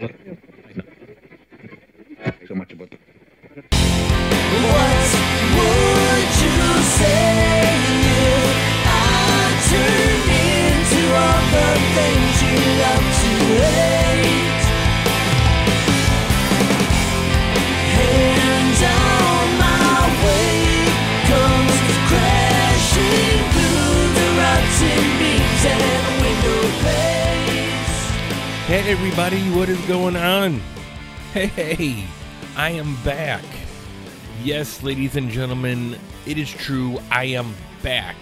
So Hey everybody, what is going on? Hey, I am back. Yes, ladies and gentlemen, it is true. I am back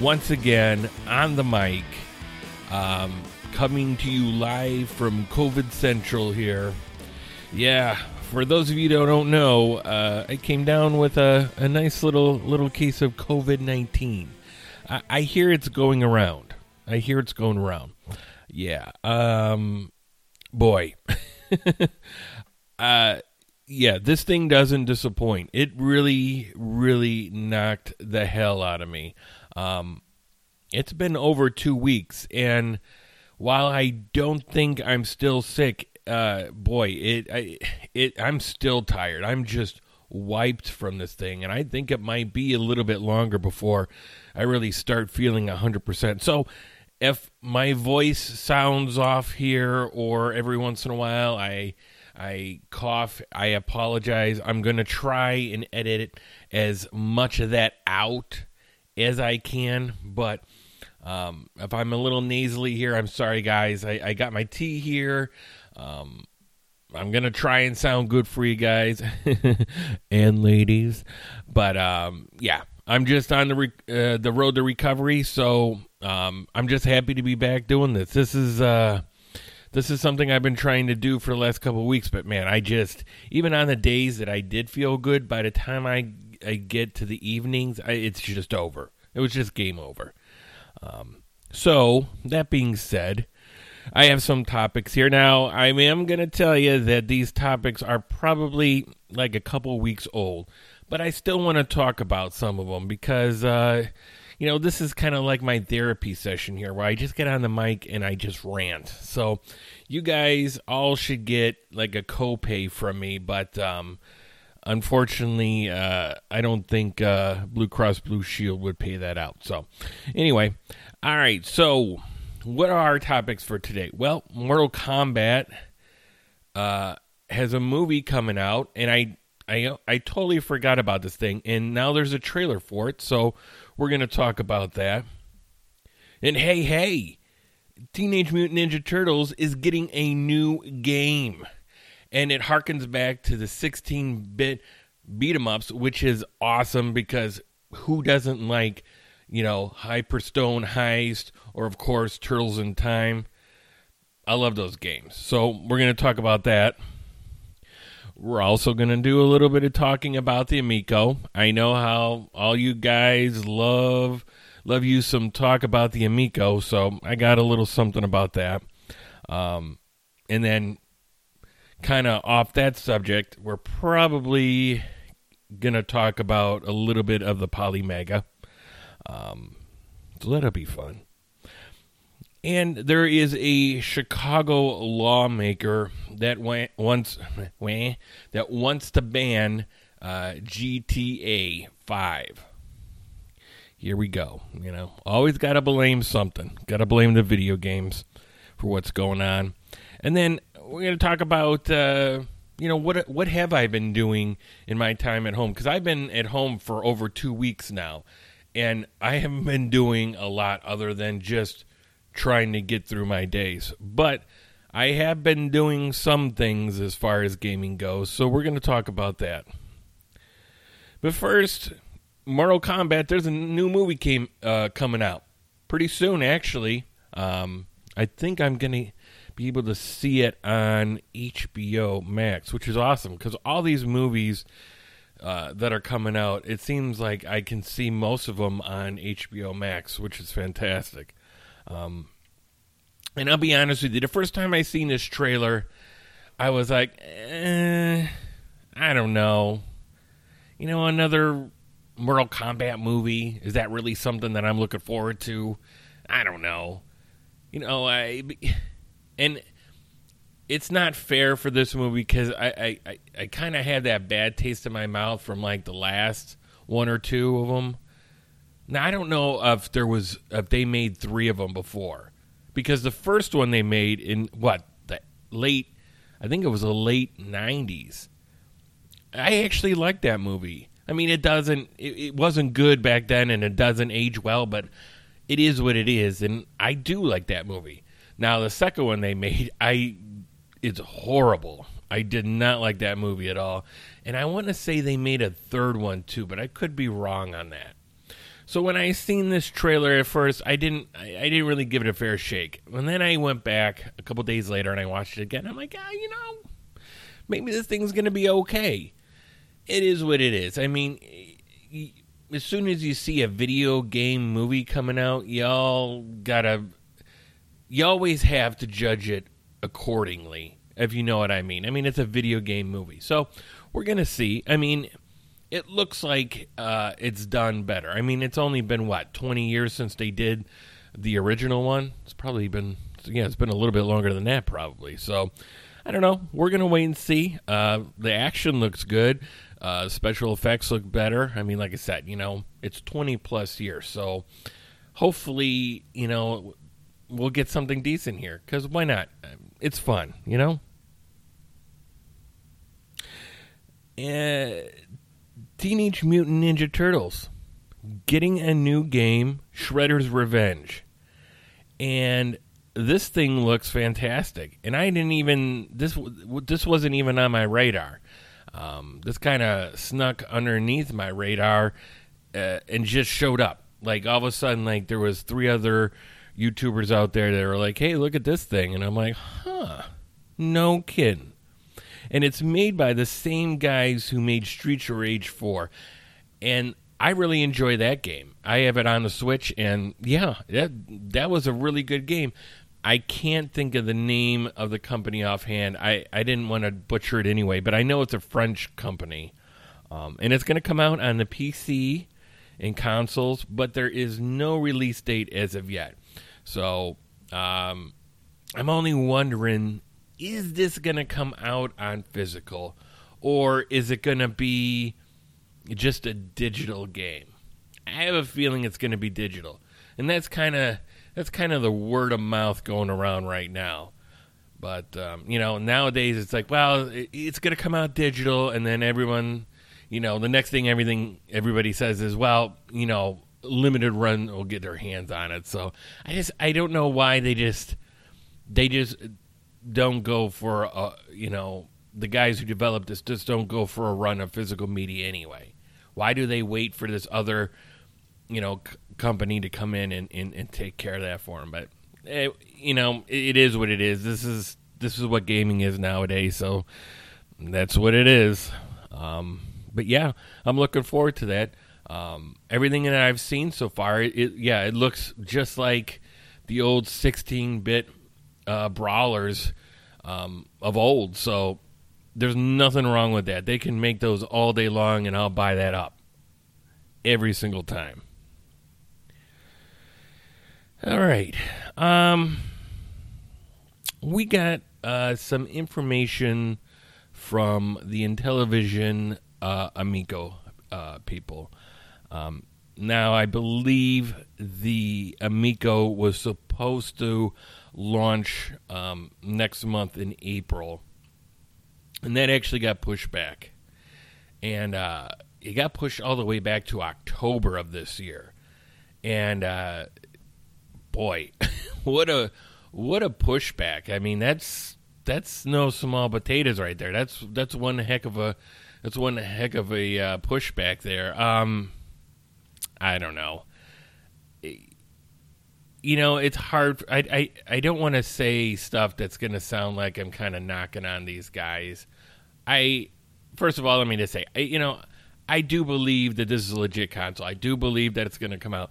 once again on the mic, um, coming to you live from COVID Central here. Yeah, for those of you that don't know, uh, I came down with a, a nice little little case of COVID nineteen. I, I hear it's going around. I hear it's going around. Yeah. Um. Boy. uh. Yeah. This thing doesn't disappoint. It really, really knocked the hell out of me. Um. It's been over two weeks, and while I don't think I'm still sick, uh, boy, it, I, it, I'm still tired. I'm just wiped from this thing, and I think it might be a little bit longer before I really start feeling hundred percent. So, if my voice sounds off here, or every once in a while I, I cough, I apologize. I'm gonna try and edit as much of that out as I can, but. Um, if I'm a little nasally here, I'm sorry, guys. I, I got my tea here. Um, I'm gonna try and sound good for you guys and ladies, but um, yeah, I'm just on the re- uh, the road to recovery. So um, I'm just happy to be back doing this. This is uh, this is something I've been trying to do for the last couple weeks. But man, I just even on the days that I did feel good, by the time I I get to the evenings, I, it's just over. It was just game over. Um, so that being said, I have some topics here now. I am going to tell you that these topics are probably like a couple weeks old, but I still want to talk about some of them because, uh, you know, this is kind of like my therapy session here where I just get on the mic and I just rant. So you guys all should get like a copay from me, but, um, unfortunately, uh, I don't think uh, Blue Cross Blue Shield would pay that out. So, anyway, all right. So, what are our topics for today? Well, Mortal Kombat uh, has a movie coming out, and I, I, I totally forgot about this thing, and now there's a trailer for it. So, we're gonna talk about that. And hey, hey, Teenage Mutant Ninja Turtles is getting a new game and it harkens back to the 16-bit beat 'em ups, which is awesome because who doesn't like, you know, Hyperstone Heist or of course Turtles in Time? I love those games. So we're going to talk about that. We're also going to do a little bit of talking about the Amico. I know how all you guys love love you some talk about the Amico, so I got a little something about that. Um, and then kind of off that subject, we're probably going to talk about a little bit of the Polymega. Um, so that'll be fun. And there is a Chicago lawmaker that wa- wants that wants to ban uh, GTA 5. Here we go. You know, always got to blame something. Got to blame the video games for what's going on. And then we're going to talk about uh, you know what what have I been doing in my time at home because I've been at home for over two weeks now, and I haven't been doing a lot other than just trying to get through my days. But I have been doing some things as far as gaming goes, so we're going to talk about that. But first, Mortal Kombat. There's a new movie came uh, coming out pretty soon, actually. Um, I think I'm gonna be able to see it on HBO Max, which is awesome because all these movies uh, that are coming out, it seems like I can see most of them on HBO Max, which is fantastic. Um, and I'll be honest with you, the first time I seen this trailer, I was like, eh, I don't know. You know, another Mortal Kombat movie. Is that really something that I'm looking forward to? I don't know. You know, I and it's not fair for this movie because I I, I, I kind of had that bad taste in my mouth from like the last one or two of them. Now I don't know if there was if they made three of them before, because the first one they made in what the late, I think it was the late '90s. I actually liked that movie. I mean, it doesn't, it, it wasn't good back then, and it doesn't age well, but it is what it is, and I do like that movie. Now the second one they made, I it's horrible. I did not like that movie at all. And I want to say they made a third one too, but I could be wrong on that. So when I seen this trailer at first, I didn't I, I didn't really give it a fair shake. And then I went back a couple days later and I watched it again. I'm like, ah, you know, maybe this thing's gonna be okay. It is what it is. I mean, as soon as you see a video game movie coming out, y'all gotta you always have to judge it accordingly, if you know what I mean. I mean, it's a video game movie. So we're to see. I mean, it looks like uh, it's done better. I mean, it's only been, what, 20 years since they did the original one? It's probably been, yeah, it's been a little bit longer than that, probably. So I don't know. We're to wait and see. Uh, the action looks good. Uh, special effects look better. I mean, like I said, you know, it's 20 plus years. So hopefully, you know, we'll get something decent here because why not? It's fun, you know. Uh, Teenage Mutant Ninja Turtles getting a new game, Shredder's Revenge, and this thing looks fantastic. And I didn't even this this wasn't even on my radar. Um, this kind of snuck underneath my radar uh, and just showed up. Like all of a sudden, like there was three other YouTubers out there that were like, "Hey, look at this thing," and I'm like, "Huh, no kidding." And it's made by the same guys who made Streets of Rage 4, and I really enjoy that game. I have it on the Switch, and yeah, that that was a really good game. I can't think of the name of the company offhand. I, I didn't want to butcher it anyway, but I know it's a French company. Um, and it's going to come out on the PC and consoles, but there is no release date as of yet. So um, I'm only wondering is this going to come out on physical or is it going to be just a digital game? I have a feeling it's going to be digital. And that's kind of that's kind of the word of mouth going around right now. But um, you know, nowadays it's like, well, it, it's going to come out digital, and then everyone, you know, the next thing everything everybody says is, well, you know, limited run will get their hands on it. So I just I don't know why they just they just don't go for a you know the guys who developed this just don't go for a run of physical media anyway. Why do they wait for this other you know c- company to come in and, and, and take care of that for them? But eh, you know it, it is what it is. This is this is what gaming is nowadays. So that's what it is. Um, but yeah, I'm looking forward to that. Um, everything that I've seen so far, it, it, yeah, it looks just like the old 16-bit uh, brawlers um, of old. So there's nothing wrong with that. They can make those all day long, and I'll buy that up every single time. All right, um, we got uh, some information from the Intellivision uh, Amico uh, people. Um, now, I believe the Amico was supposed to launch um, next month in April, and that actually got pushed back. And uh, it got pushed all the way back to October of this year. And uh, boy, what a what a pushback! I mean, that's that's no small potatoes right there. That's that's one heck of a that's one heck of a uh, pushback there. Um, I don't know. You know, it's hard. I I, I don't want to say stuff that's going to sound like I'm kind of knocking on these guys. I first of all, let me just say, I, you know, I do believe that this is a legit console. I do believe that it's going to come out.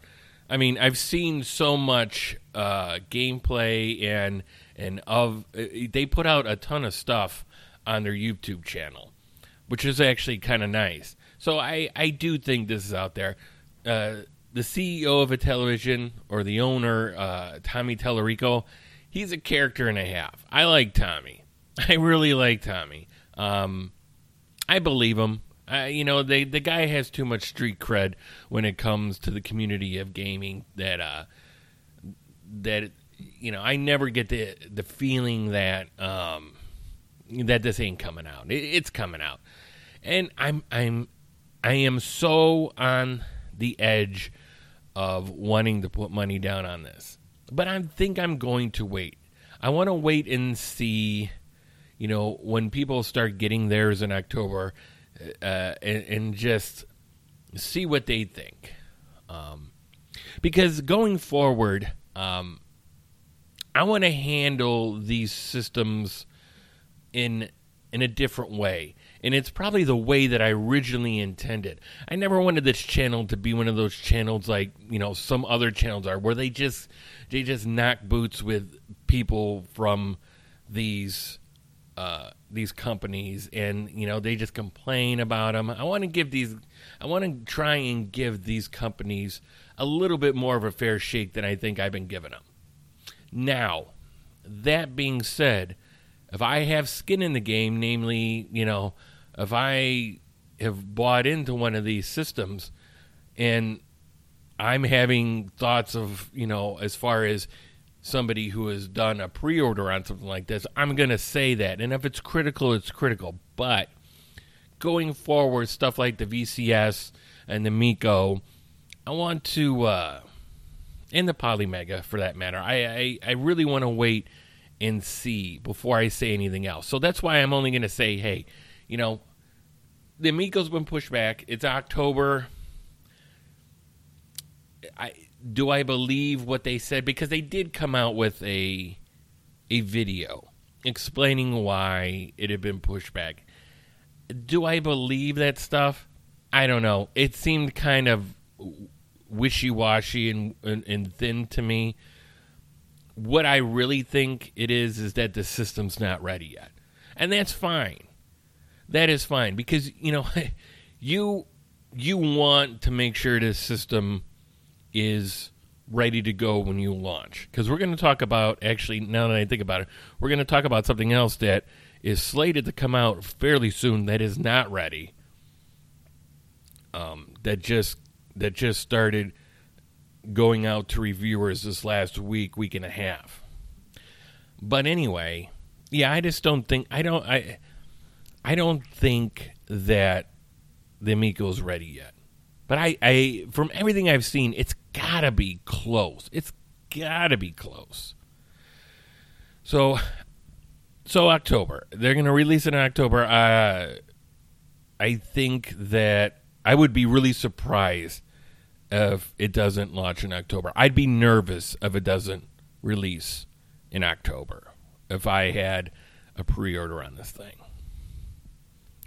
I mean, I've seen so much uh, gameplay and and of they put out a ton of stuff on their YouTube channel, which is actually kind of nice. So I I do think this is out there. Uh, the CEO of Intellivision or the owner, uh, Tommy Tallarico, he's a character and a half. I like Tommy. I really like Tommy. Um, I believe him. Uh, you know, they, the guy has too much street cred when it comes to the community of gaming. That uh, that you know, I never get the the feeling that um, that this ain't coming out. It, it's coming out, and I'm I'm I am so on the edge of wanting to put money down on this, but I think I'm going to wait. I want to wait and see, you know, when people start getting theirs in October, uh, and, and just see what they think. Um, because going forward, um, I want to handle these systems in in a different way. And it's probably the way that I originally intended. I never wanted this channel to be one of those channels like, you know, some other channels are where they just they just knock boots with people from these uh, these companies and you know they just complain about them. I want to give these I want to try and give these companies a little bit more of a fair shake than I think I've been giving them. Now, that being said, if I have skin in the game, namely, you know, if I have bought into one of these systems and I'm having thoughts of, you know, as far as somebody who has done a pre order on something like this, I'm going to say that. And if it's critical, it's critical. But going forward, stuff like the VCS and the Amico, I want to, uh, and the Polymega for that matter, I, I, I really want to wait and see before I say anything else. So that's why I'm only going to say, hey, you know, the Amico's been pushed back. It's October. I do I believe what they said because they did come out with a a video explaining why it had been pushed back. Do I believe that stuff? I don't know. It seemed kind of wishy-washy and, and, and thin to me. What I really think it is is that the system's not ready yet. And that's fine. That is fine because, you know, you you want to make sure this system is ready to go when you launch. Because we're going to talk about, actually, now that I think about it, we're going to talk about something else that is slated to come out fairly soon that is not ready. Um, that just that just started going out to reviewers this last week, week and a half. But anyway, yeah, I just don't think I don't I I don't think that the Amico's ready yet. But I, I from everything I've seen, it's gotta be close. It's gotta be close. So so October. They're gonna release it in October. Uh I think that I would be really surprised if it doesn't launch in October. I'd be nervous if it doesn't release in October if I had a pre order on this thing.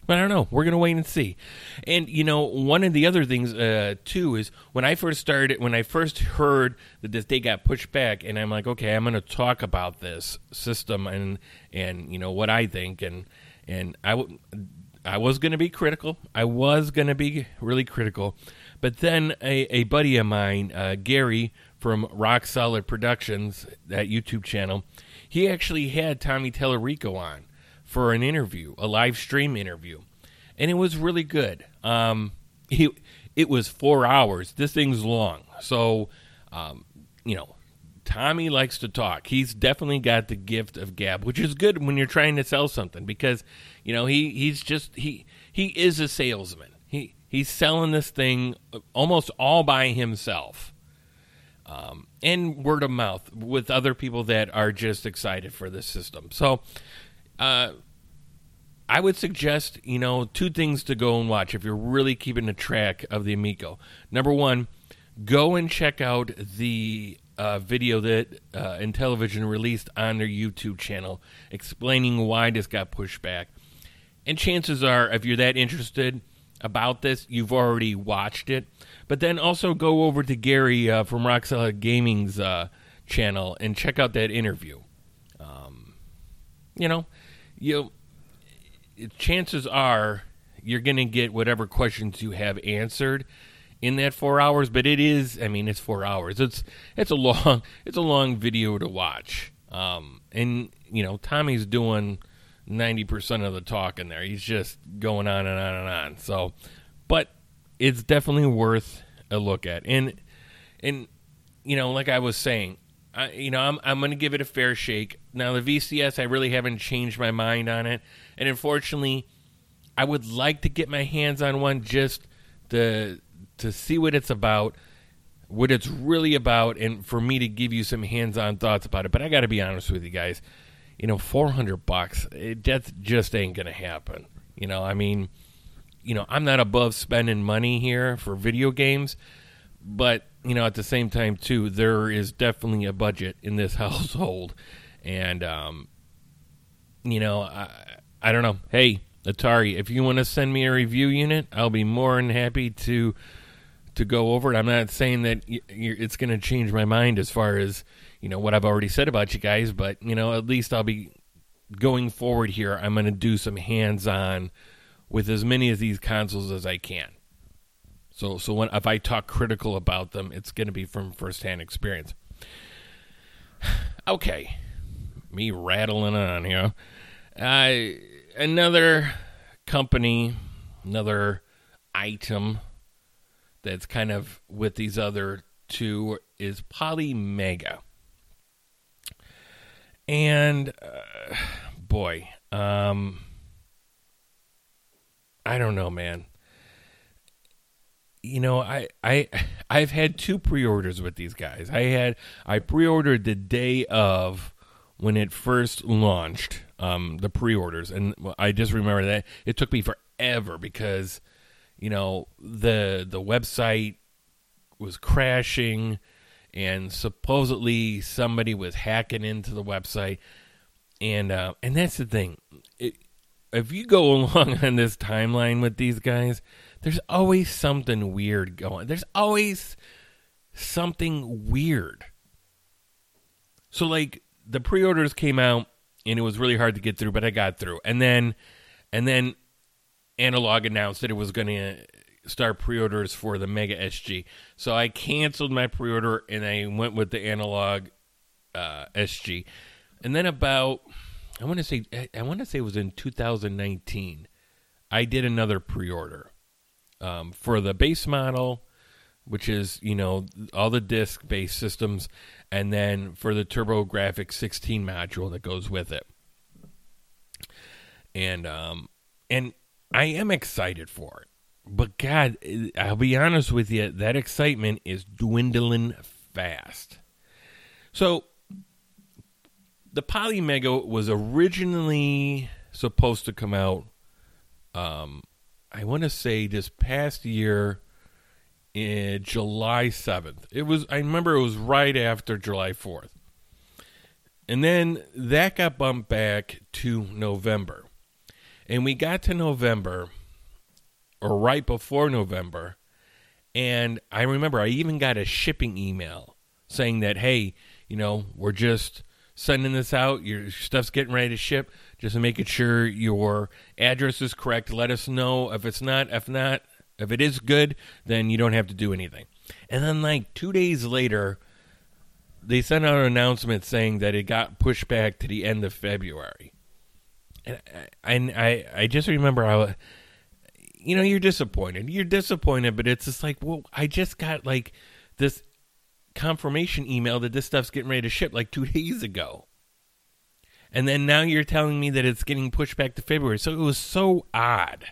But I don't know. We're going to wait and see. And, you know, one of the other things, uh, too, is when I first started, when I first heard that this day got pushed back, and I'm like, okay, I'm going to talk about this system and, and you know, what I think. And, and I, w- I was going to be critical. I was going to be really critical. But then a, a buddy of mine, uh, Gary from Rock Solid Productions, that YouTube channel, he actually had Tommy Tallarico on for an interview, a live stream interview, and it was really good. Um, he, it was four hours. This thing's long, so um, you know, Tommy likes to talk. He's definitely got the gift of gab, which is good when you're trying to sell something because you know he he's just he he is a salesman. He he's selling this thing almost all by himself. Um, and word of mouth with other people that are just excited for this system. So, uh, I would suggest, you know, two things to go and watch if you're really keeping a track of the Amico. Number one, go and check out the uh, video that uh, Intellivision released on their YouTube channel explaining why this got pushed back. And chances are, if you're that interested about this, you've already watched it. But then also go over to Gary uh, from Rock Solid Gaming's uh, channel and check out that interview. Um, you know, you know, chances are you're going to get whatever questions you have answered in that four hours. But it is, I mean, it's four hours. It's it's a long it's a long video to watch. Um, and you know, Tommy's doing 90% of the talking there. He's just going on and on and on. So, but it's definitely worth a look at. And, and, you know, like I was saying, I, you know, I'm, I'm going to give it a fair shake. Now, the VCS, I really haven't changed my mind on it. And unfortunately, I would like to get my hands on one just to, to see what it's about, what it's really about, and for me to give you some hands on thoughts about it. But I got to be honest with you guys you know, 400 bucks, it, that just ain't going to happen. You know, I mean, you know, I'm not above spending money here for video games, but, you know, at the same time, too, there is definitely a budget in this household. And, um, you know, I, I don't know. Hey, Atari, if you want to send me a review unit, I'll be more than happy to to go over it. I'm not saying that it's going to change my mind as far as you know what I've already said about you guys, but you know at least I'll be going forward here. I'm going to do some hands-on with as many of these consoles as I can. So so when if I talk critical about them, it's going to be from firsthand experience. okay, me rattling on here. Uh, another company, another item that's kind of with these other two is Polymega. And uh, boy, um, I don't know, man. You know, I I I've had two pre-orders with these guys. I had I pre-ordered the day of when it first launched, um, the pre-orders, and I just remember that it took me forever because, you know, the the website was crashing and supposedly somebody was hacking into the website. And uh, and that's the thing. It, if you go along on this timeline with these guys there's always something weird going there's always something weird so like the pre-orders came out and it was really hard to get through but i got through and then and then Analogue announced that it was going to start pre-orders for the Mega SG. So I canceled my pre-order and I went with the Analogue uh, SG. And then about I want to say I want to say it was in 2019. I did another pre-order um, for the base model, which is you know all the disc-based systems, and then for the TurboGrafx 16 module that goes with it. And um, and I am excited for it but God, I'll be honest with you, that excitement is dwindling fast. So, the Polymega was originally supposed to come out, um, I want to say this past year, in July 7th. It was, I remember it was right after July 4th. And then that got bumped back to November. And we got to November or right before November. And I remember I even got a shipping email saying that, hey, you know, we're just sending this out. Your stuff's getting ready to ship. Just making sure your address is correct. Let us know if it's not. If not, if it is good, then you don't have to do anything. And then, like two days later, they sent out an announcement saying that it got pushed back to the end of February. And I, I, I just remember how you know, you're disappointed. You're disappointed, but it's just like, well, I just got like this confirmation email that this stuff's getting ready to ship like two days ago. And then now you're telling me that it's getting pushed back to February. So it was so odd.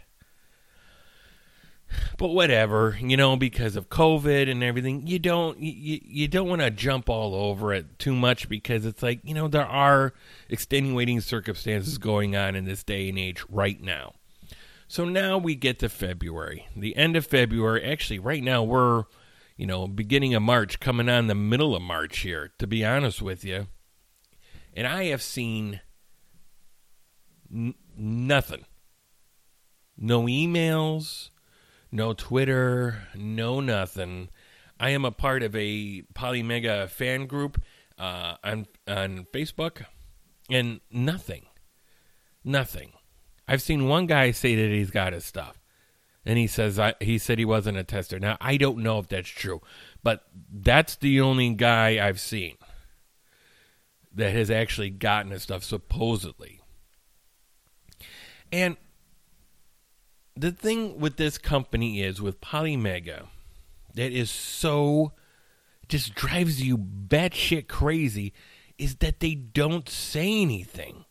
But whatever, you know, because of COVID and everything, you don't you, you don't want to jump all over it too much because it's like, you know, there are extenuating circumstances going on in this day and age right now. So now we get to February, the end of February. Actually, right now we're, you know, beginning of March, coming on the middle of March here, to be honest with you. And I have seen n- nothing. No emails, no Twitter, no nothing. I am a part of a Polymega fan group uh, on on Facebook, and nothing, nothing. I've seen one guy say that he's got his stuff, and he says I, he said he wasn't a tester. Now I don't know if that's true, but that's the only guy I've seen that has actually gotten his stuff supposedly. And the thing with this company is with Polymega that is so just drives you batshit crazy is that they don't say anything.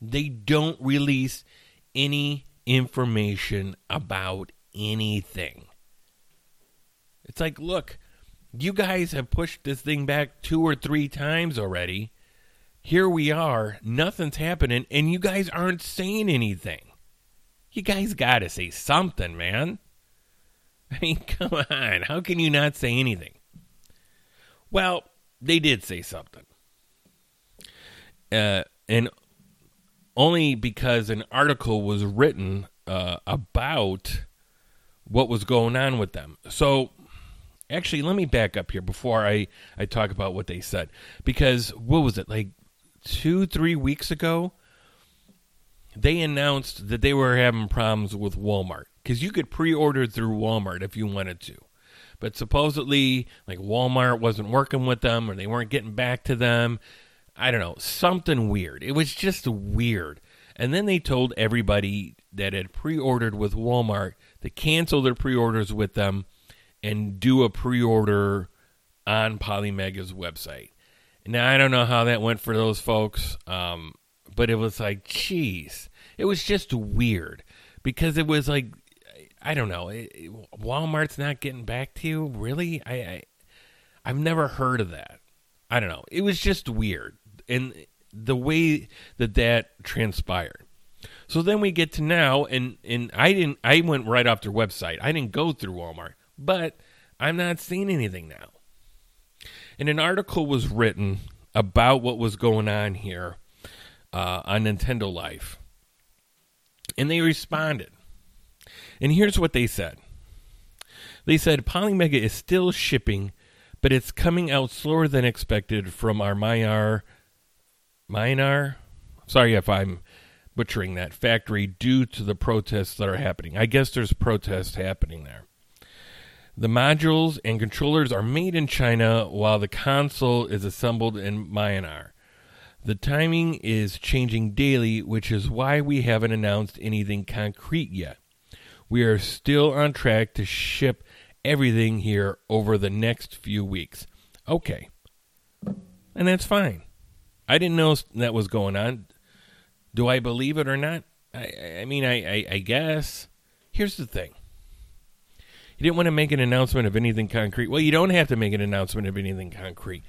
They don't release any information about anything. It's like, look, you guys have pushed this thing back two or three times already. Here we are, nothing's happening, and you guys aren't saying anything. You guys got to say something, man. I mean, come on. How can you not say anything? Well, they did say something. Uh, and only because an article was written uh, about what was going on with them. So, actually, let me back up here before I, I talk about what they said. Because, what was it, like two, three weeks ago? They announced that they were having problems with Walmart. Because you could pre order through Walmart if you wanted to. But supposedly, like Walmart wasn't working with them or they weren't getting back to them. I don't know, something weird. It was just weird. And then they told everybody that had pre ordered with Walmart to cancel their pre orders with them and do a pre order on Polymega's website. Now, I don't know how that went for those folks, um, but it was like, geez, it was just weird because it was like, I don't know, it, it- Walmart's not getting back to you, really? I, I, I've never heard of that. I don't know. It was just weird, and the way that that transpired. So then we get to now, and and I didn't. I went right off their website. I didn't go through Walmart, but I'm not seeing anything now. And an article was written about what was going on here uh, on Nintendo Life, and they responded. And here's what they said. They said Polymega is still shipping, but it's coming out slower than expected from our Myar Minar. Sorry if I'm butchering that factory due to the protests that are happening. I guess there's protests happening there. The modules and controllers are made in China while the console is assembled in Myanmar. The timing is changing daily, which is why we haven't announced anything concrete yet. We are still on track to ship everything here over the next few weeks. Okay. And that's fine. I didn't know that was going on. Do I believe it or not? I, I mean, I, I, I guess. Here's the thing. You didn't want to make an announcement of anything concrete. Well, you don't have to make an announcement of anything concrete.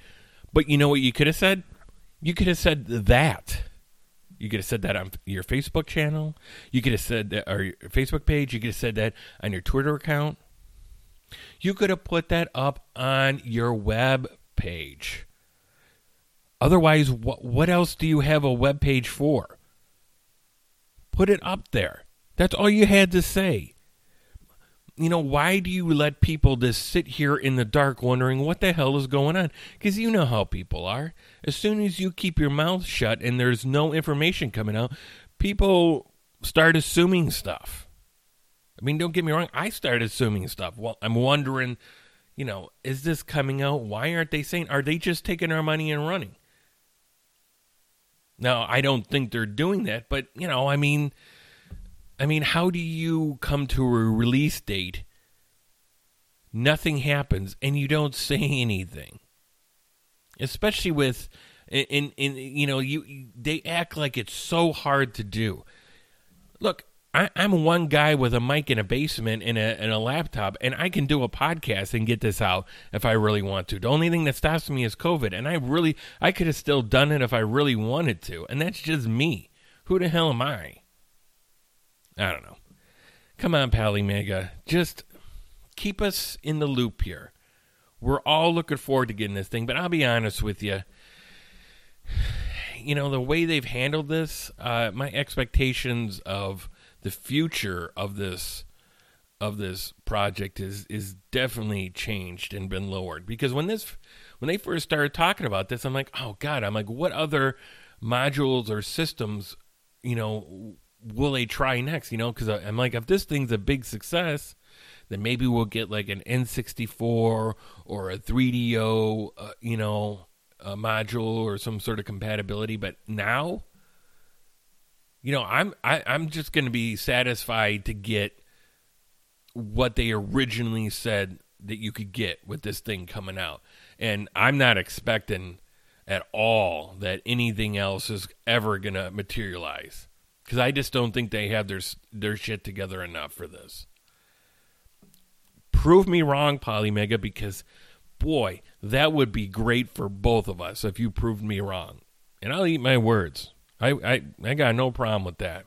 But you know what you could have said? You could have said that. You could have said that on your Facebook channel. You could have said that, or your Facebook page. You could have said that on your Twitter account. You could have put that up on your web page. Otherwise, what what else do you have a web page for? Put it up there. That's all you had to say. You know, why do you let people just sit here in the dark wondering what the hell is going on? Because you know how people are. As soon as you keep your mouth shut and there's no information coming out, people start assuming stuff. I mean, don't get me wrong, I start assuming stuff. Well, I'm wondering, you know, is this coming out? Why aren't they saying, are they just taking our money and running? Now, I don't think they're doing that, but you know, I mean, I mean, how do you come to a release date? Nothing happens, and you don't say anything. Especially with, in in you know, you they act like it's so hard to do. Look, I, I'm one guy with a mic in a basement and a and a laptop, and I can do a podcast and get this out if I really want to. The only thing that stops me is COVID, and I really I could have still done it if I really wanted to, and that's just me. Who the hell am I? I don't know. Come on, Polymega. Just keep us in the loop here. We're all looking forward to getting this thing, but I'll be honest with you. You know, the way they've handled this, uh, my expectations of the future of this of this project is is definitely changed and been lowered because when this when they first started talking about this I'm like oh god I'm like what other modules or systems you know will they try next you know because I'm like if this thing's a big success then maybe we'll get like an N64 or a 3DO uh, you know, module or some sort of compatibility. But now, you know, I'm I, I'm just going to be satisfied to get what they originally said that you could get with this thing coming out, and I'm not expecting at all that anything else is ever going to materialize because I just don't think they have their their shit together enough for this. Prove me wrong, Polymega, because boy, that would be great for both of us if you proved me wrong. And I'll eat my words. I, I, I got no problem with that.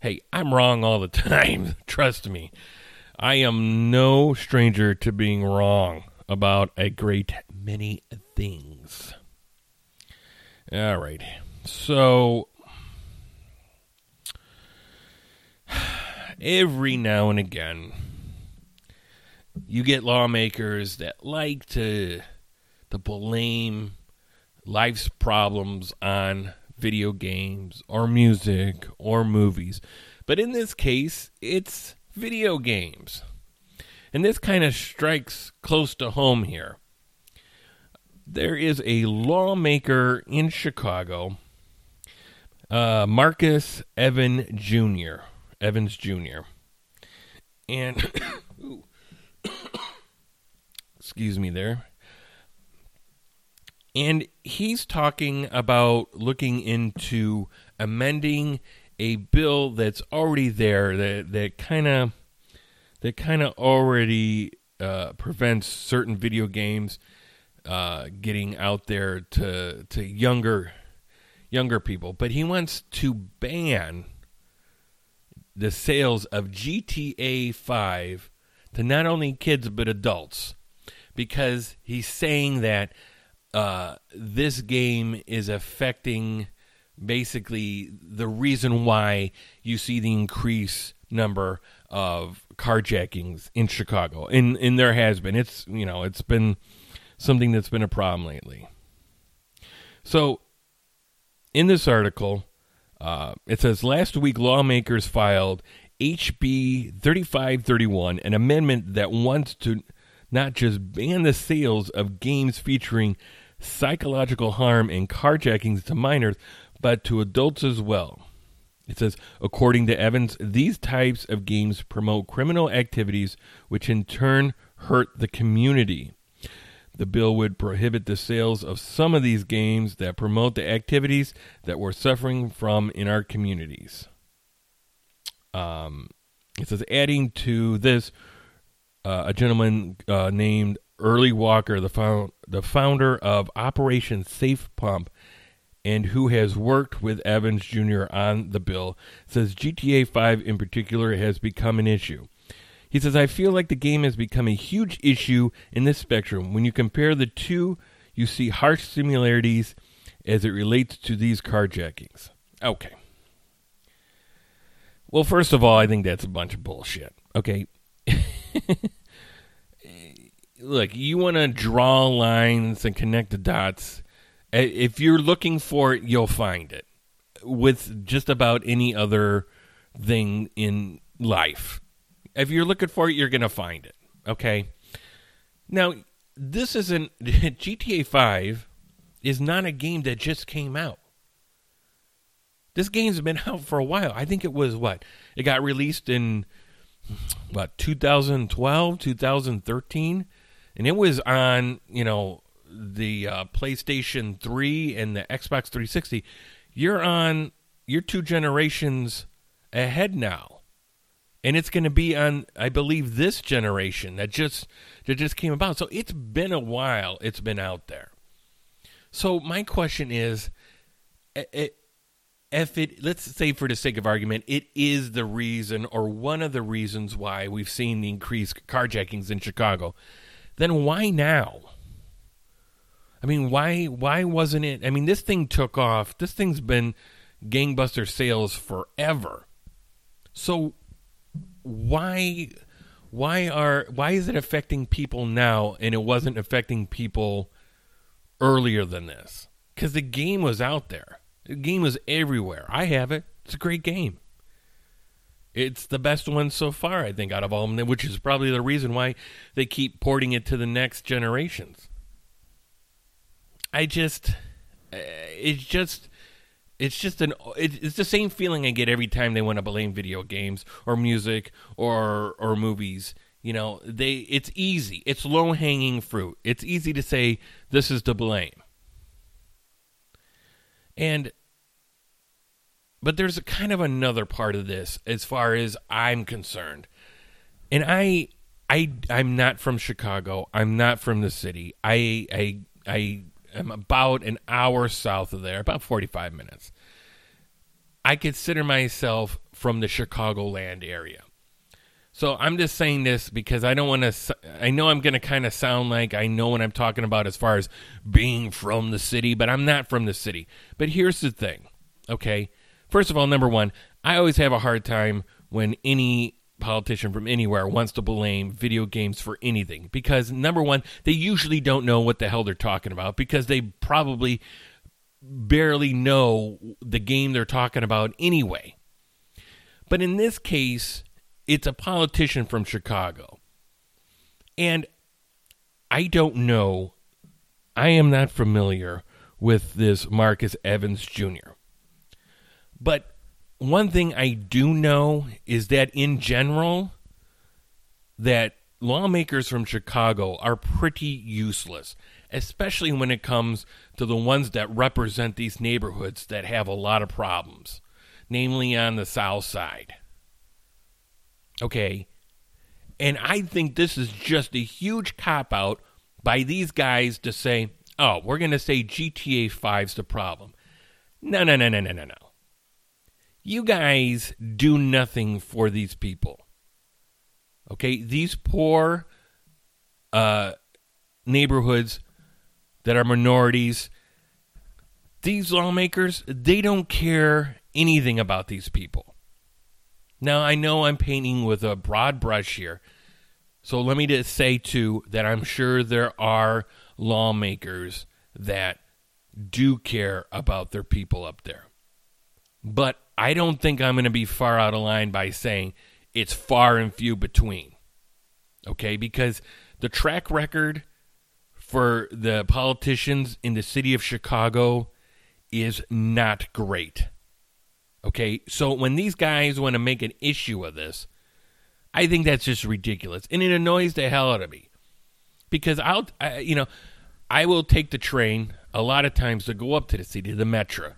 Hey, I'm wrong all the time. Trust me. I am no stranger to being wrong about a great many things. All right. So, every now and again, you get lawmakers that like to to blame life's problems on video games or music or movies. But in this case, it's video games. And this kind of strikes close to home here. There is a lawmaker in Chicago, uh, Marcus Evan Jr., Evans Jr. And excuse me there. And he's talking about looking into amending a bill that's already there that that kind of that kind of already uh, prevents certain video games uh, getting out there to to younger younger people. But he wants to ban the sales of GTA 5 to not only kids but adults because he's saying that uh, this game is affecting basically the reason why you see the increase number of carjackings in Chicago. And and there has been. It's you know, it's been something that's been a problem lately. So in this article, uh, it says last week lawmakers filed HB 3531, an amendment that wants to not just ban the sales of games featuring psychological harm and carjackings to minors, but to adults as well. It says, according to Evans, these types of games promote criminal activities, which in turn hurt the community. The bill would prohibit the sales of some of these games that promote the activities that we're suffering from in our communities. Um, it says, adding to this, uh, a gentleman uh, named Early Walker, the, found, the founder of Operation Safe Pump, and who has worked with Evans Jr. on the bill, says GTA 5 in particular has become an issue. He says, I feel like the game has become a huge issue in this spectrum. When you compare the two, you see harsh similarities as it relates to these carjackings. Okay. Well, first of all, I think that's a bunch of bullshit. Okay. Look, you want to draw lines and connect the dots. If you're looking for it, you'll find it with just about any other thing in life. If you're looking for it, you're going to find it. Okay. Now, this isn't GTA 5 is not a game that just came out. This game's been out for a while. I think it was what? It got released in what 2012, 2013, and it was on, you know, the uh, PlayStation 3 and the Xbox 360. You're on you're two generations ahead now. And it's going to be on i believe this generation that just that just came about. So it's been a while it's been out there. So my question is if it let's say for the sake of argument it is the reason or one of the reasons why we've seen the increased carjackings in chicago then why now? I mean why why wasn't it i mean this thing took off. This thing's been gangbuster sales forever. So why why are why is it affecting people now and it wasn't affecting people earlier than this? Because the game was out there. The game was everywhere. I have it. It's a great game it's the best one so far i think out of all of them which is probably the reason why they keep porting it to the next generations i just eh, it's just It's just an it's the same feeling I get every time they want to blame video games or music or or movies. You know, they it's easy. It's low hanging fruit. It's easy to say this is to blame. And but there's a kind of another part of this as far as I'm concerned. And I I I'm not from Chicago. I'm not from the city. I I I am about an hour south of there, about 45 minutes. I consider myself from the Chicagoland area. So I'm just saying this because I don't want to. I know I'm going to kind of sound like I know what I'm talking about as far as being from the city, but I'm not from the city. But here's the thing, okay? First of all, number one, I always have a hard time when any politician from anywhere wants to blame video games for anything because number one, they usually don't know what the hell they're talking about because they probably barely know the game they're talking about anyway. But in this case, it's a politician from Chicago. And I don't know, I am not familiar with this Marcus Evans Jr. But one thing I do know is that in general, that lawmakers from Chicago are pretty useless, especially when it comes to the ones that represent these neighborhoods that have a lot of problems, namely on the south side. Okay. And I think this is just a huge cop out by these guys to say, oh, we're going to say GTA 5's the problem. No, no, no, no, no, no, no. You guys do nothing for these people. Okay? These poor uh, neighborhoods that are minorities, these lawmakers, they don't care anything about these people. Now, I know I'm painting with a broad brush here. So let me just say, too, that I'm sure there are lawmakers that do care about their people up there. But I don't think I'm going to be far out of line by saying it's far and few between. Okay? Because the track record for the politicians in the city of Chicago is not great. Okay, so when these guys want to make an issue of this, I think that's just ridiculous, and it annoys the hell out of me because I'll, I, you know, I will take the train a lot of times to go up to the city, the metro,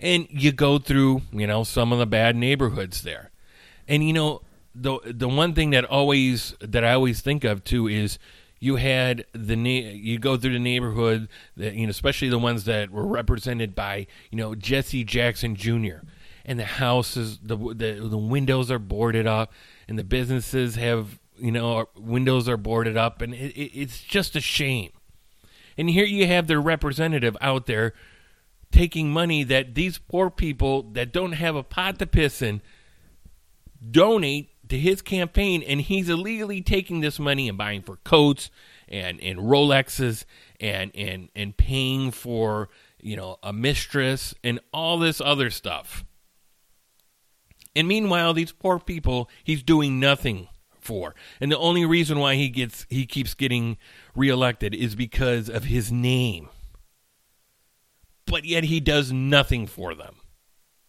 and you go through, you know, some of the bad neighborhoods there, and you know, the the one thing that always that I always think of too is you had the you go through the neighborhood that you know especially the ones that were represented by you know Jesse Jackson Jr and the houses the the the windows are boarded up and the businesses have you know windows are boarded up and it, it, it's just a shame. And here you have their representative out there taking money that these poor people that don't have a pot to piss in donate to his campaign and he's illegally taking this money and buying for coats and and Rolexes and and and paying for you know a mistress and all this other stuff and meanwhile, these poor people he's doing nothing for. And the only reason why he gets he keeps getting reelected is because of his name. But yet he does nothing for them.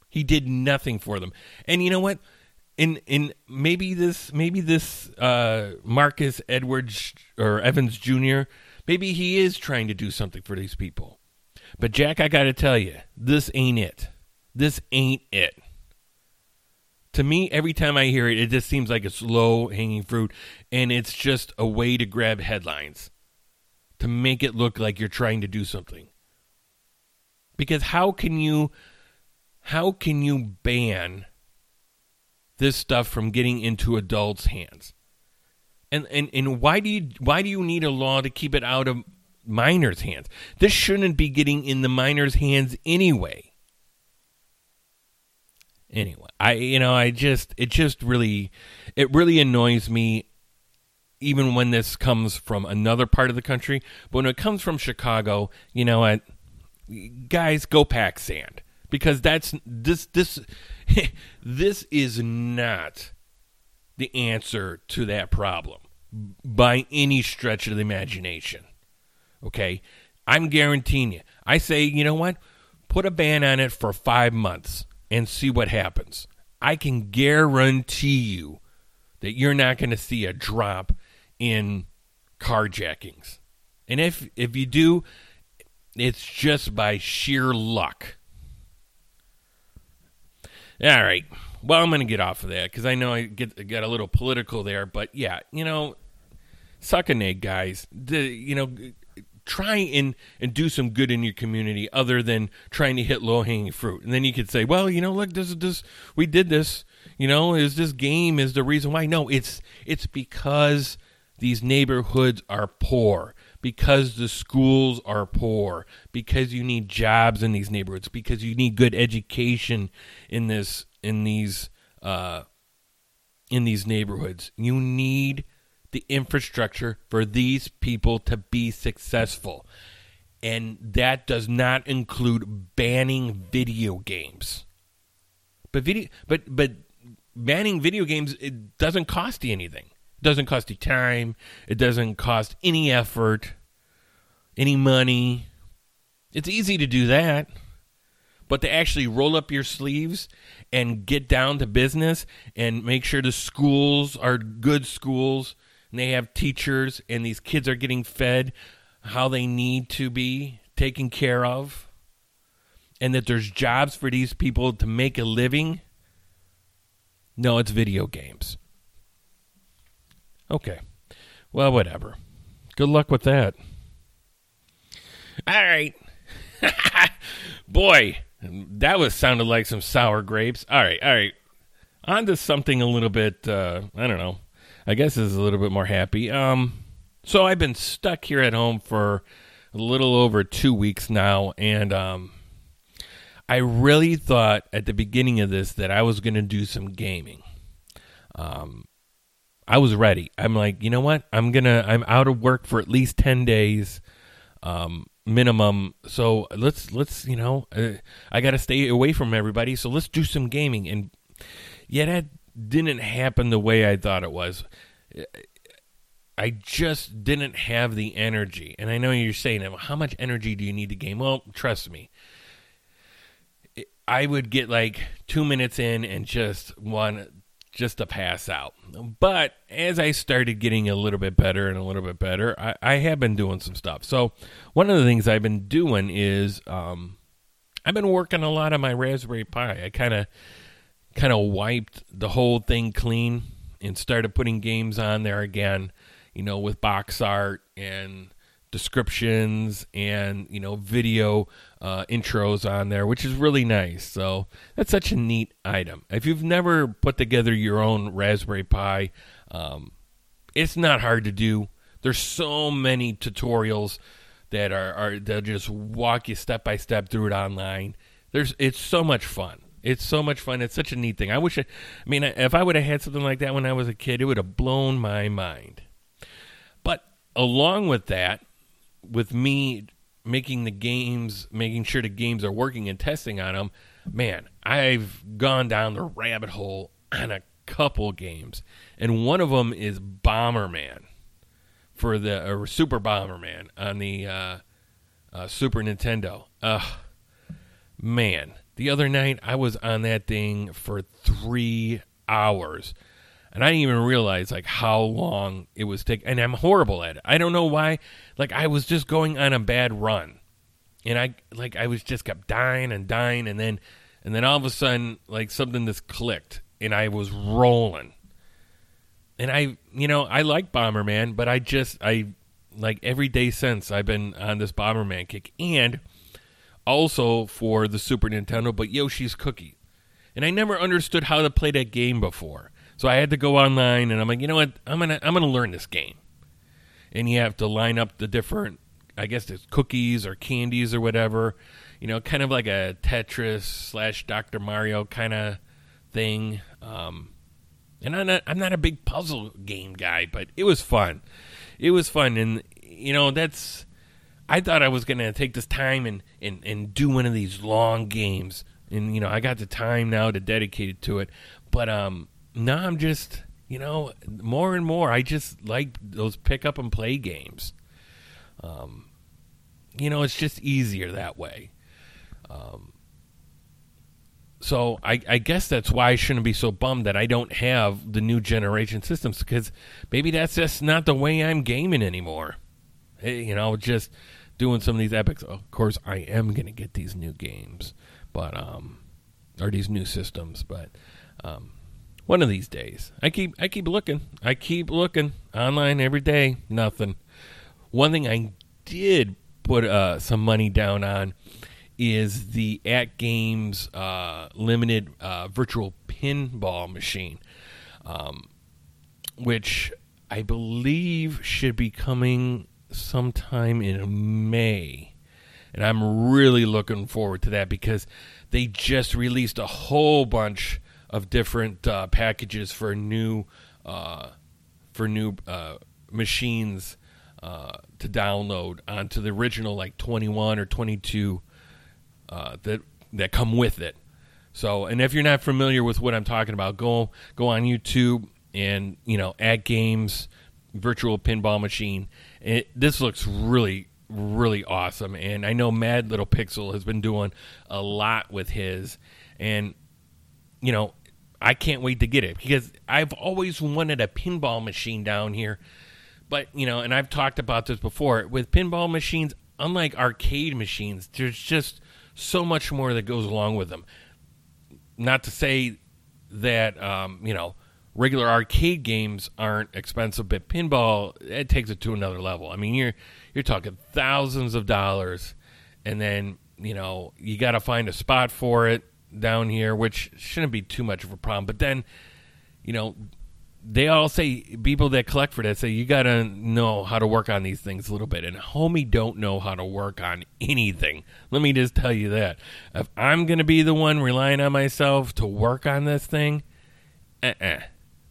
He did nothing for them. And you know what? In in maybe this maybe this uh, Marcus Edwards or Evans Jr. Maybe he is trying to do something for these people. But Jack, I got to tell you, this ain't it. This ain't it to me, every time I hear it, it just seems like it's low hanging fruit and it's just a way to grab headlines to make it look like you're trying to do something. Because how can you how can you ban this stuff from getting into adults' hands? And and and why do you why do you need a law to keep it out of minors' hands? This shouldn't be getting in the minors' hands anyway anyway i you know i just it just really it really annoys me even when this comes from another part of the country but when it comes from chicago you know what guys go pack sand. Because that's this this this is not the answer to that problem by any stretch of the imagination. Okay? I'm guaranteeing you. I say you know what? Put a ban on it for five months and see what happens. I can guarantee you that you're not going to see a drop in carjackings. And if if you do, it's just by sheer luck. All right. Well, I'm going to get off of that because I know I get got a little political there, but yeah, you know, suck an egg, guys. The, you know, try and and do some good in your community other than trying to hit low hanging fruit. And then you could say, well, you know, look, this is this we did this. You know, is this game is the reason why? No, it's it's because these neighborhoods are poor because the schools are poor, because you need jobs in these neighborhoods, because you need good education in this in these uh, in these neighborhoods. You need the infrastructure for these people to be successful. And that does not include banning video games. But video but but banning video games it doesn't cost you anything. It doesn't cost you time. It doesn't cost any effort, any money. It's easy to do that. But to actually roll up your sleeves and get down to business and make sure the schools are good schools and they have teachers and these kids are getting fed how they need to be taken care of and that there's jobs for these people to make a living. No, it's video games. Okay. Well, whatever. Good luck with that. All right. Boy, that was sounded like some sour grapes. All right, all right. On to something a little bit uh, I don't know. I guess is a little bit more happy. Um so I've been stuck here at home for a little over 2 weeks now and um I really thought at the beginning of this that I was going to do some gaming. Um I was ready. I'm like, you know what? I'm gonna. I'm out of work for at least ten days, um, minimum. So let's let's you know, uh, I got to stay away from everybody. So let's do some gaming. And yet that didn't happen the way I thought it was. I just didn't have the energy. And I know you're saying, how much energy do you need to game? Well, trust me. I would get like two minutes in and just want just to pass out. But as I started getting a little bit better and a little bit better, I, I have been doing some stuff. So one of the things I've been doing is um, I've been working a lot on my Raspberry Pi. I kind of kind of wiped the whole thing clean and started putting games on there again. You know, with box art and descriptions and you know video uh, intros on there, which is really nice. So that's such a neat item. If you've never put together your own Raspberry Pi, um, it's not hard to do. There's so many tutorials that are, are they'll just walk you step by step through it online. There's it's so much fun. It's so much fun. It's such a neat thing. I wish I, I mean, if I would have had something like that when I was a kid, it would have blown my mind. But along with that, with me making the games, making sure the games are working and testing on them, man, I've gone down the rabbit hole on a couple games, and one of them is Bomberman for the or Super Bomberman on the uh, uh, Super Nintendo. Ugh, man, the other night I was on that thing for three hours and I didn't even realize like how long it was taking. And I'm horrible at it. I don't know why. Like I was just going on a bad run, and I like I was just kept dying and dying, and then and then all of a sudden like something just clicked, and I was rolling. And I, you know, I like Bomberman, but I just I like every day since I've been on this Bomberman kick, and also for the Super Nintendo, but Yoshi's Cookie. And I never understood how to play that game before. So I had to go online, and I'm like, you know what? I'm gonna I'm gonna learn this game. And you have to line up the different, I guess it's cookies or candies or whatever. You know, kind of like a Tetris slash Dr. Mario kind of thing. Um, and I'm not I'm not a big puzzle game guy, but it was fun. It was fun, and you know that's. I thought I was gonna take this time and, and, and do one of these long games, and you know I got the time now to dedicate it to it. But um, no, I'm just, you know, more and more, I just like those pick up and play games. Um, you know, it's just easier that way. so I, I guess that's why I shouldn't be so bummed that I don't have the new generation systems because maybe that's just not the way I'm gaming anymore. Hey, you know, just doing some of these epics. Of course, I am gonna get these new games, but um, or these new systems, but um, one of these days. I keep I keep looking. I keep looking online every day. Nothing. One thing I did put uh, some money down on is the AtGames uh, limited uh, virtual pinball machine, um, which I believe should be coming sometime in May. And I'm really looking forward to that because they just released a whole bunch of different uh, packages for new uh, for new uh, machines uh, to download onto the original like 21 or 22 uh, that that come with it. So, and if you're not familiar with what I'm talking about, go go on YouTube and you know AtGames virtual pinball machine. It, this looks really really awesome, and I know Mad Little Pixel has been doing a lot with his, and you know I can't wait to get it because I've always wanted a pinball machine down here. But, you know, and I've talked about this before with pinball machines, unlike arcade machines, there's just so much more that goes along with them. Not to say that, um, you know, regular arcade games aren't expensive, but pinball, it takes it to another level. I mean, you're, you're talking thousands of dollars, and then, you know, you got to find a spot for it down here, which shouldn't be too much of a problem. But then, you know, they all say people that collect for that say you got to know how to work on these things a little bit. And homie don't know how to work on anything. Let me just tell you that. If I'm to be the one relying on myself to work on this thing, uh-uh.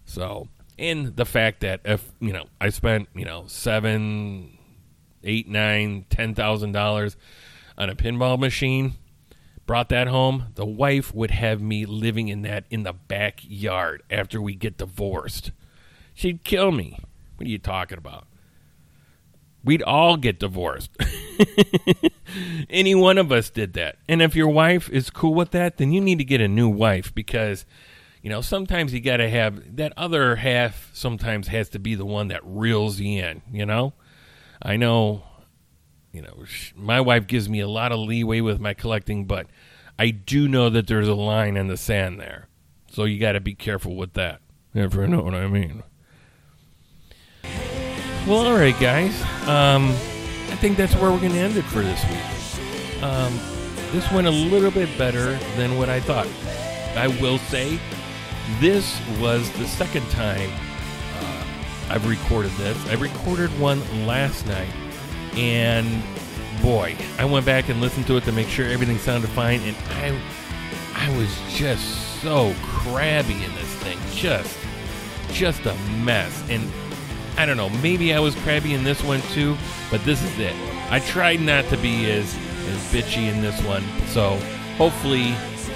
So, and the fact that if, you know, I spent, you know, seven, eight, nine, ten thousand dollars on a pinball machine, brought that home, the wife would have me living in that in the backyard after we get divorced. She'd kill me. What are you talking about? We'd all get divorced. Any one of us did that. And if your wife is cool with that, then you need to get a new wife because, you know, sometimes you got to have that other half, sometimes has to be the one that reels you in, you know? I know you know, my wife gives me a lot of leeway with my collecting, but I do know that there's a line in the sand there. So you got to be careful with that, if you know what I mean. Well, all right, guys. Um, I think that's where we're going to end it for this week. Um, this went a little bit better than what I thought. I will say, this was the second time uh, I've recorded this. I recorded one last night and boy, I went back and listened to it to make sure everything sounded fine, and I, I was just so crabby in this thing, just, just a mess. And I don't know, maybe I was crabby in this one too, but this is it. I tried not to be as as bitchy in this one, so hopefully,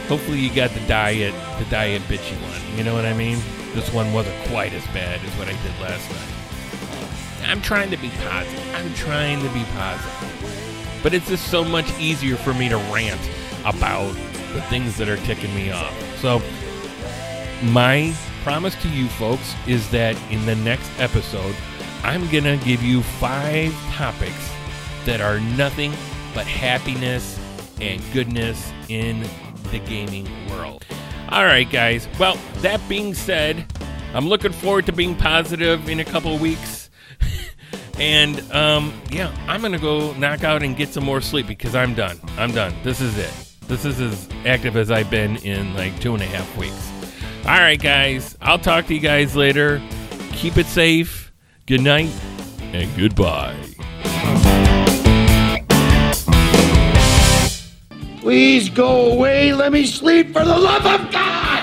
hopefully you got the diet, the diet bitchy one. You know what I mean? This one wasn't quite as bad as what I did last night. I'm trying to be positive. I'm trying to be positive. But it's just so much easier for me to rant about the things that are ticking me off. So, my promise to you folks is that in the next episode, I'm going to give you five topics that are nothing but happiness and goodness in the gaming world. All right, guys. Well, that being said, I'm looking forward to being positive in a couple weeks. And um, yeah, I'm gonna go knock out and get some more sleep because I'm done. I'm done. This is it. This is as active as I've been in like two and a half weeks. All right, guys. I'll talk to you guys later. Keep it safe. Good night and goodbye. Please go away. Let me sleep for the love of God.